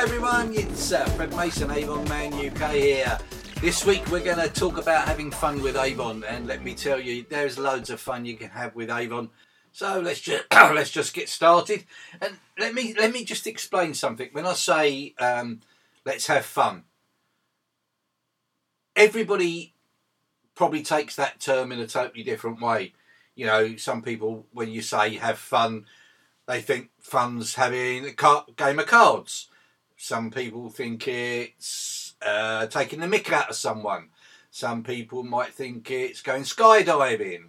Everyone, it's uh, Fred Mason, Avon Man UK here. This week we're going to talk about having fun with Avon, and let me tell you, there's loads of fun you can have with Avon. So let's just let's just get started, and let me let me just explain something. When I say um, let's have fun, everybody probably takes that term in a totally different way. You know, some people when you say have fun, they think fun's having a car- game of cards. Some people think it's uh, taking the mick out of someone. Some people might think it's going skydiving.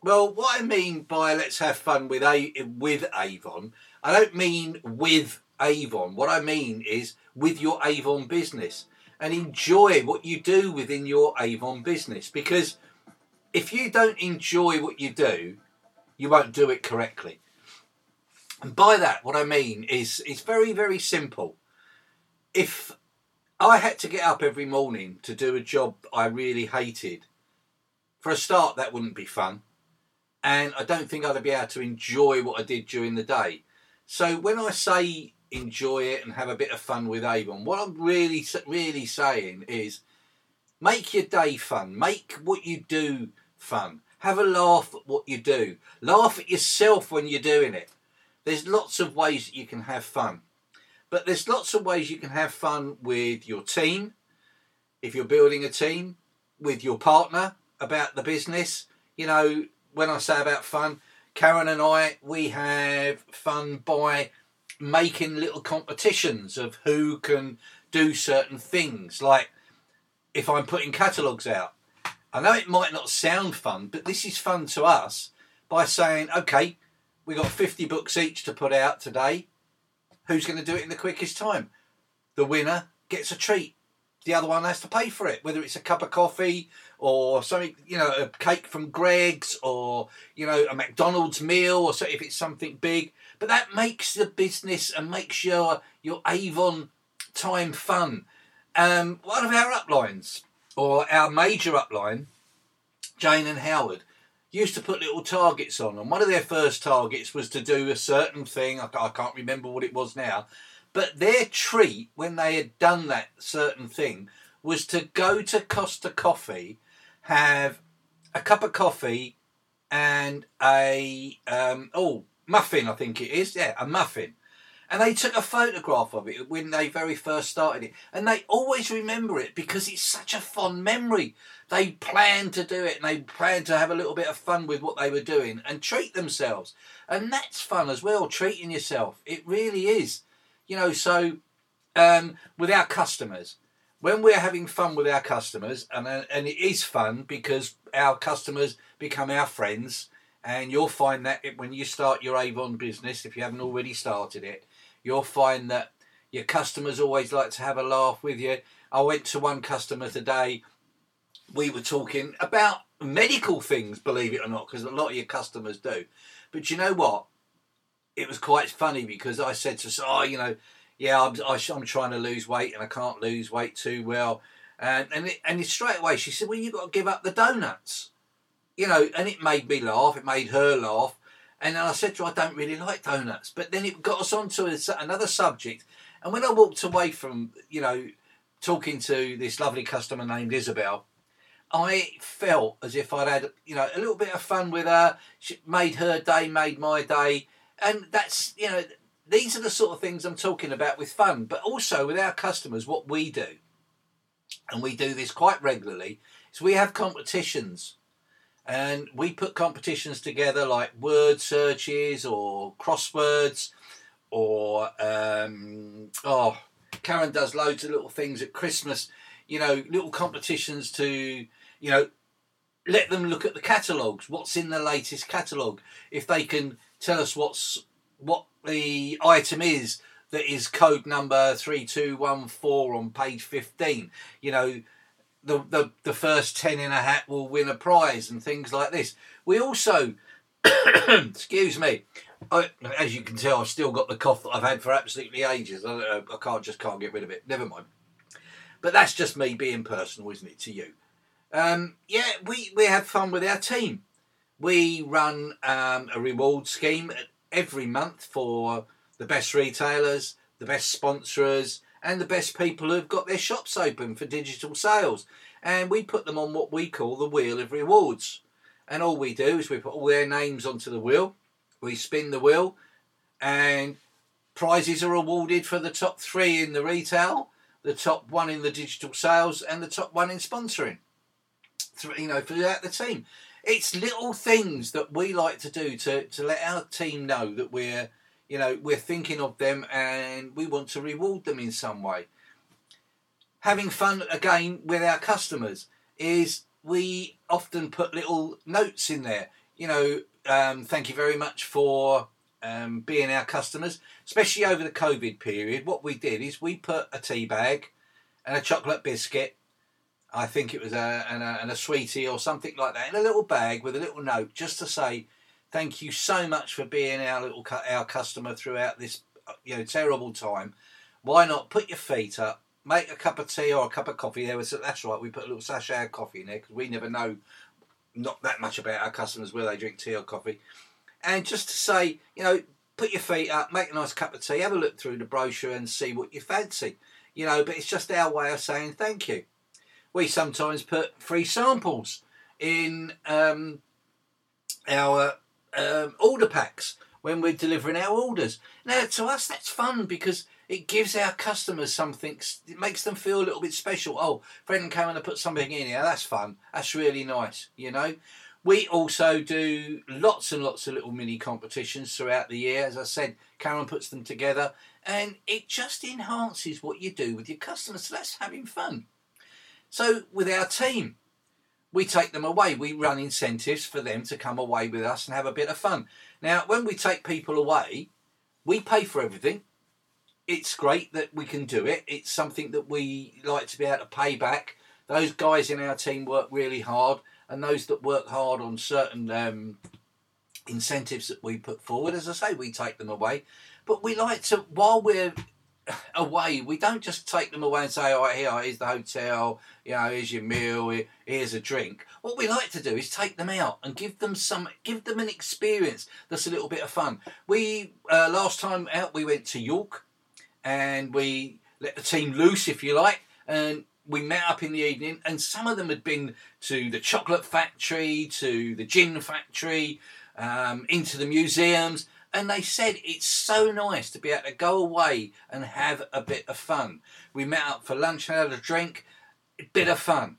Well, what I mean by let's have fun with a with Avon, I don't mean with Avon. What I mean is with your Avon business and enjoy what you do within your Avon business because if you don't enjoy what you do, you won't do it correctly. And by that, what I mean is it's very, very simple if I had to get up every morning to do a job I really hated, for a start, that wouldn't be fun. And I don't think I'd be able to enjoy what I did during the day. So when I say enjoy it and have a bit of fun with Avon, what I'm really, really saying is make your day fun. Make what you do fun. Have a laugh at what you do. Laugh at yourself when you're doing it. There's lots of ways that you can have fun. But there's lots of ways you can have fun with your team, if you're building a team, with your partner about the business. You know, when I say about fun, Karen and I, we have fun by making little competitions of who can do certain things. Like if I'm putting catalogues out, I know it might not sound fun, but this is fun to us by saying, okay, we got 50 books each to put out today. Who's going to do it in the quickest time? The winner gets a treat. The other one has to pay for it, whether it's a cup of coffee or something, you know, a cake from Greggs or, you know, a McDonald's meal or so if it's something big. But that makes the business and makes your, your Avon time fun. Um, one of our uplines, or our major upline, Jane and Howard, used to put little targets on, and one of their first targets was to do a certain thing. I, can't remember what it was now, but their treat when they had done that certain thing was to go to Costa Coffee, have a cup of coffee, and a um, oh muffin, I think it is. Yeah, a muffin. And they took a photograph of it when they very first started it. And they always remember it because it's such a fond memory. They planned to do it and they planned to have a little bit of fun with what they were doing and treat themselves. And that's fun as well, treating yourself. It really is. You know, so um, with our customers, when we're having fun with our customers, and, uh, and it is fun because our customers become our friends, and you'll find that when you start your Avon business, if you haven't already started it, you'll find that your customers always like to have a laugh with you. I went to one customer today. We were talking about medical things, believe it or not, because a lot of your customers do. But you know what? It was quite funny because I said to her, oh, you know, yeah, I'm, I'm trying to lose weight and I can't lose weight too well. And and, it, and straight away she said, well, you've got to give up the donuts. You know, and it made me laugh. It made her laugh. And then I said to her, I don't really like donuts. But then it got us onto another subject. And when I walked away from, you know, talking to this lovely customer named Isabel, I felt as if I'd had, you know, a little bit of fun with her. She made her day, made my day. And that's, you know, these are the sort of things I'm talking about with fun, but also with our customers, what we do. And we do this quite regularly, is we have competitions and we put competitions together like word searches or crosswords or um, oh karen does loads of little things at christmas you know little competitions to you know let them look at the catalogues what's in the latest catalogue. If they can tell us what's what the item is that is code number 3214 on page 15 you know the, the, the first 10 in a hat will win a prize and things like this. We also, excuse me, I, as you can tell, I've still got the cough that I've had for absolutely ages. I, I can't just can't get rid of it. Never mind. But that's just me being personal, isn't it, to you? Um, yeah, we, we have fun with our team. We run um, a reward scheme every month for the best retailers, the best sponsors, and the best people who've got their shops open for digital sales. And we put them on what we call the wheel of rewards. And all we do is we put all their names onto the wheel, we spin the wheel, and prizes are awarded for the top three in the retail, the top one in the digital sales, and the top one in sponsoring. You know, throughout the team. It's little things that we like to do to, to let our team know that we're, you know, we're thinking of them and we want to reward them in some way. Having fun again with our customers is we often put little notes in there. You know, um, thank you very much for um, being our customers, especially over the COVID period. What we did is we put a tea bag and a chocolate biscuit. I think it was a and, a and a sweetie or something like that in a little bag with a little note just to say thank you so much for being our little our customer throughout this you know terrible time. Why not put your feet up, make a cup of tea or a cup of coffee? There was that's right. We put a little sachet of coffee in there because we never know not that much about our customers whether they drink tea or coffee and just to say, you know, put your feet up, make a nice cup of tea, have a look through the brochure and see what you fancy. You know, but it's just our way of saying thank you. We sometimes put free samples in um, our um, order packs when we're delivering our orders. Now, to us, that's fun because it gives our customers something, it makes them feel a little bit special. Oh, friend came and put something in here, that's fun, that's really nice, you know. We also do lots and lots of little mini competitions throughout the year. As I said, Karen puts them together and it just enhances what you do with your customers. So that's having fun. So with our team, we take them away. We run incentives for them to come away with us and have a bit of fun. Now, when we take people away, we pay for everything. It's great that we can do it. It's something that we like to be able to pay back. Those guys in our team work really hard and those that work hard on certain um, incentives that we put forward, as I say, we take them away. But we like to, while we're away, we don't just take them away and say, "All right, here, here's the hotel, you know, here's your meal, here's a drink." What we like to do is take them out and give them some, give them an experience that's a little bit of fun. We uh, last time out we went to York, and we let the team loose, if you like, and we met up in the evening, and some of them had been to the chocolate factory, to the gin factory, um, into the museums, and they said it's so nice to be able to go away and have a bit of fun. We met up for lunch and had a drink, bit of fun.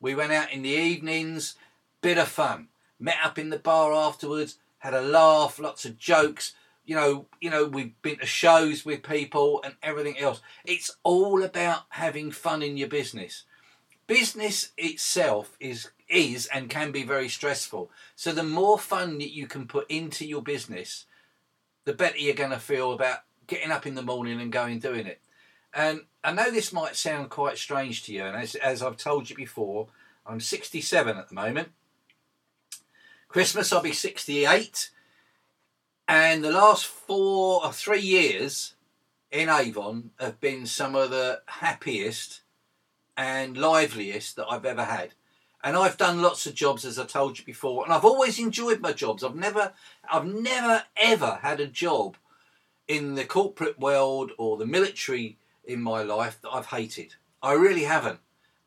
We went out in the evenings, bit of fun. Met up in the bar afterwards, had a laugh, lots of jokes, you know, you know, we've been to shows with people and everything else. It's all about having fun in your business. Business itself is is and can be very stressful. So the more fun that you can put into your business, the better you're going to feel about getting up in the morning and going doing it. And I know this might sound quite strange to you, and as, as I've told you before, I'm 67 at the moment. Christmas I'll be 68 and the last four or three years in Avon have been some of the happiest and liveliest that I've ever had. And I've done lots of jobs, as I told you before, and I've always enjoyed my jobs. I've never, I've never ever had a job in the corporate world or the military in my life that I've hated. I really haven't.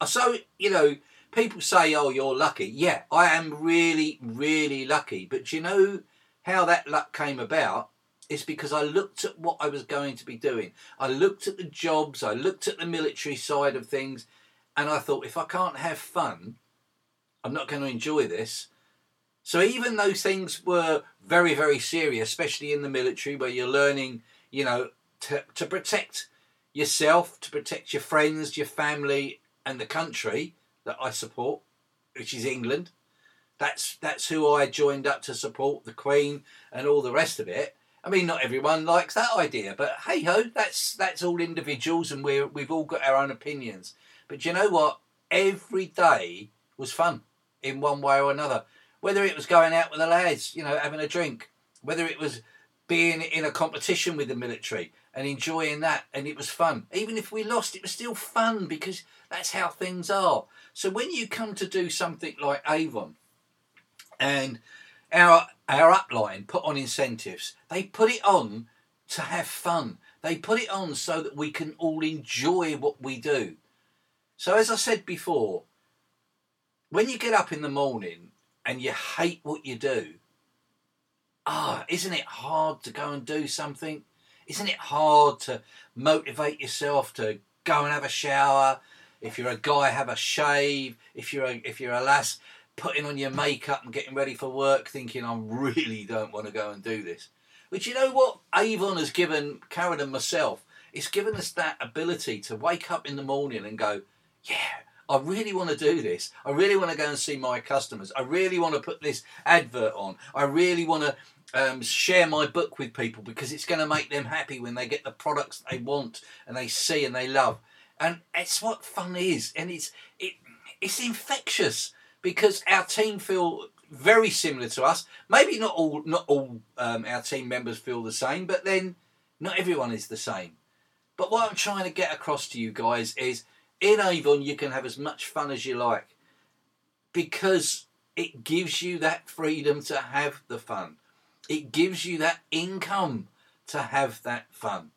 So you know, people say, "Oh, you're lucky." Yeah, I am really, really lucky. But you know how that luck came about is because I looked at what I was going to be doing. I looked at the jobs, I looked at the military side of things, and I thought if I can't have fun, I'm not going to enjoy this. So even though things were very, very serious, especially in the military where you're learning, you know, to, to protect yourself, to protect your friends, your family, and the country that I support, which is England, that's that's who I joined up to support the Queen and all the rest of it. I mean, not everyone likes that idea, but hey ho, that's that's all individuals, and we we've all got our own opinions. But you know what? Every day was fun in one way or another. Whether it was going out with the lads, you know, having a drink, whether it was being in a competition with the military and enjoying that, and it was fun. Even if we lost, it was still fun because that's how things are. So when you come to do something like Avon, and our our upline put on incentives. They put it on to have fun. They put it on so that we can all enjoy what we do. So, as I said before, when you get up in the morning and you hate what you do, ah, isn't it hard to go and do something? Isn't it hard to motivate yourself to go and have a shower? If you're a guy, have a shave. If you're a, if you're a lass, putting on your makeup and getting ready for work, thinking I really don't want to go and do this. But you know what? Avon has given Karen and myself. It's given us that ability to wake up in the morning and go, yeah, I really want to do this. I really want to go and see my customers. I really want to put this advert on. I really want to um, share my book with people because it's going to make them happy when they get the products they want and they see and they love. And it's what fun is, and it's it it's infectious because our team feel very similar to us. Maybe not all not all um, our team members feel the same, but then not everyone is the same. But what I'm trying to get across to you guys is in Avon you can have as much fun as you like because it gives you that freedom to have the fun. It gives you that income to have that fun.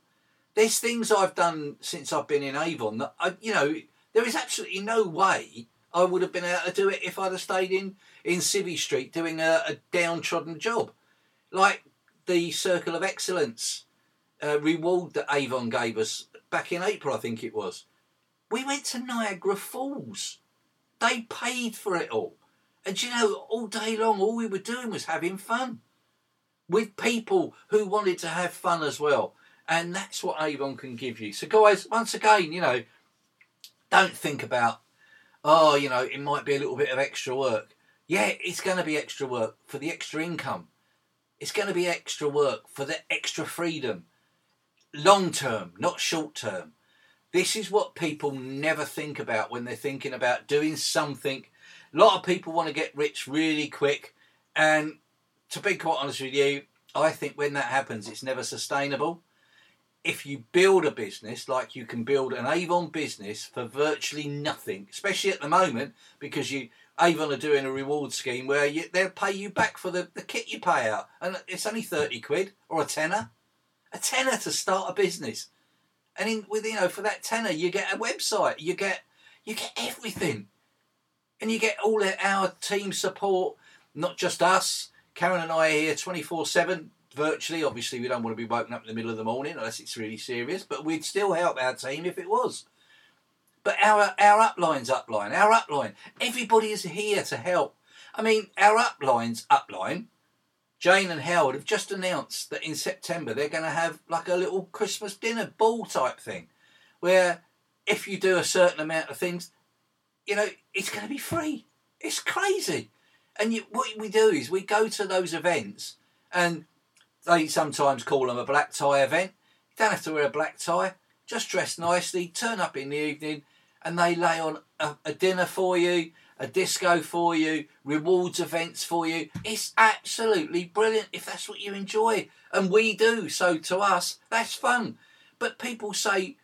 There's things I've done since I've been in Avon that I, you know, there is absolutely no way I would have been able to do it if I'd have stayed in in Civvy Street doing a, a downtrodden job, like the Circle of Excellence uh, reward that Avon gave us back in April, I think it was. We went to Niagara Falls. They paid for it all. And you know, all day long, all we were doing was having fun with people who wanted to have fun as well. And that's what Avon can give you. So, guys, once again, you know, don't think about, oh, you know, it might be a little bit of extra work. Yeah, it's going to be extra work for the extra income. It's going to be extra work for the extra freedom. Long term, not short term. This is what people never think about when they're thinking about doing something. A lot of people want to get rich really quick, and to be quite honest with you, I think when that happens, it's never sustainable. If you build a business like you can build an Avon business for virtually nothing, especially at the moment, because you Avon are doing a reward scheme where you, they'll pay you back for the, the kit you pay out, and it's only thirty quid or a tenner, a tenner to start a business, and in with you know for that tenner you get a website, you get you get everything, and you get all our team support, not just us. Karen and I are here 24 7 virtually. Obviously, we don't want to be woken up in the middle of the morning unless it's really serious, but we'd still help our team if it was. But our, our upline's upline, our upline, everybody is here to help. I mean, our upline's upline, Jane and Howard, have just announced that in September they're going to have like a little Christmas dinner ball type thing where if you do a certain amount of things, you know, it's going to be free. It's crazy. And you, what we do is we go to those events, and they sometimes call them a black tie event. You don't have to wear a black tie. Just dress nicely, turn up in the evening, and they lay on a, a dinner for you, a disco for you, rewards events for you. It's absolutely brilliant if that's what you enjoy, and we do. So to us, that's fun. But people say,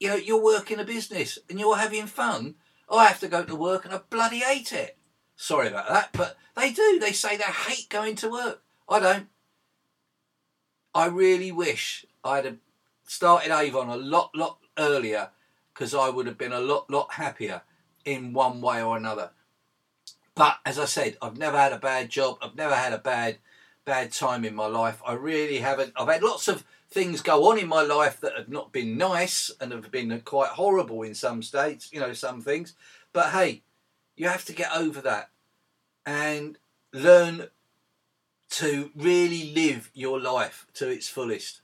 you know, you're working a business and you're having fun. I have to go to work and I bloody hate it. Sorry about that, but they do. They say they hate going to work. I don't. I really wish I'd have started Avon a lot, lot earlier because I would have been a lot, lot happier in one way or another. But as I said, I've never had a bad job. I've never had a bad, bad time in my life. I really haven't. I've had lots of things go on in my life that have not been nice and have been quite horrible in some states. You know, some things. But hey, you have to get over that and learn to really live your life to its fullest.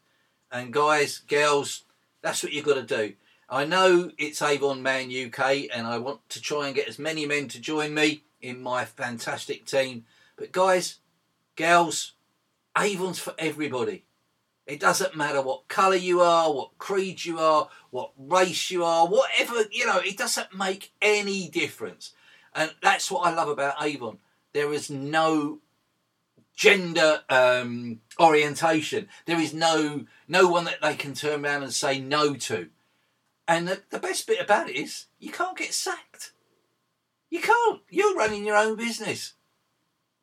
And guys, girls, that's what you've got to do. I know it's Avon Man UK, and I want to try and get as many men to join me in my fantastic team. But guys, girls, Avon's for everybody. It doesn't matter what colour you are, what creed you are, what race you are, whatever, you know, it doesn't make any difference. And that's what I love about Avon. There is no gender um, orientation. There is no no one that they can turn around and say no to. And the, the best bit about it is you can't get sacked. You can't. You're running your own business.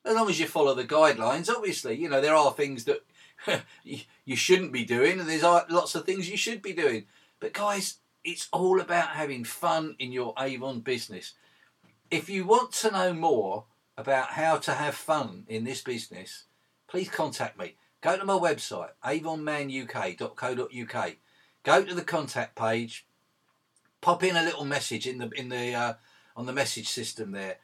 As long as you follow the guidelines, obviously, you know, there are things that you shouldn't be doing, and there's uh, lots of things you should be doing. But guys, it's all about having fun in your Avon business. If you want to know more about how to have fun in this business, please contact me. Go to my website, avonmanuk.co.uk. Go to the contact page, pop in a little message in the in the uh, on the message system there.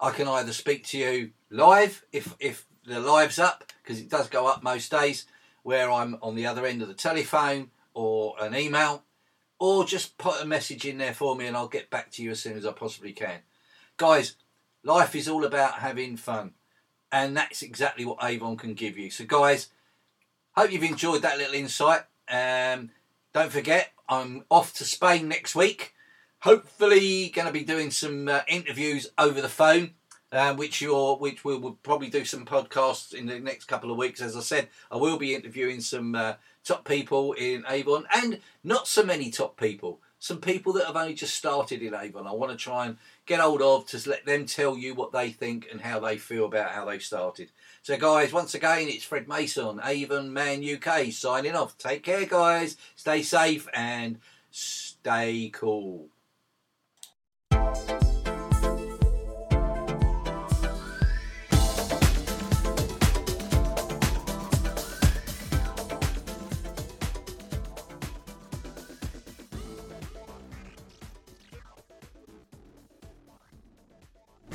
I can either speak to you live if if the live's up because it does go up most days where I'm on the other end of the telephone or an email or just put a message in there for me and I'll get back to you as soon as I possibly can. Guys, life is all about having fun and that's exactly what Avon can give you. So guys, hope you've enjoyed that little insight. Um, don't forget, I'm off to Spain next week. Hopefully, going to be doing some uh, interviews over the phone, uh, which you're, which we'll, we'll, probably do some podcasts in the next couple of weeks. As I said, I will be interviewing some uh, top people in Avon, and not so many top people. Some people that have only just started in Avon. I want to try and get hold of to let them tell you what they think and how they feel about how they started. So, guys, once again, it's Fred Mason, Avon Man UK, signing off. Take care, guys. Stay safe and stay cool.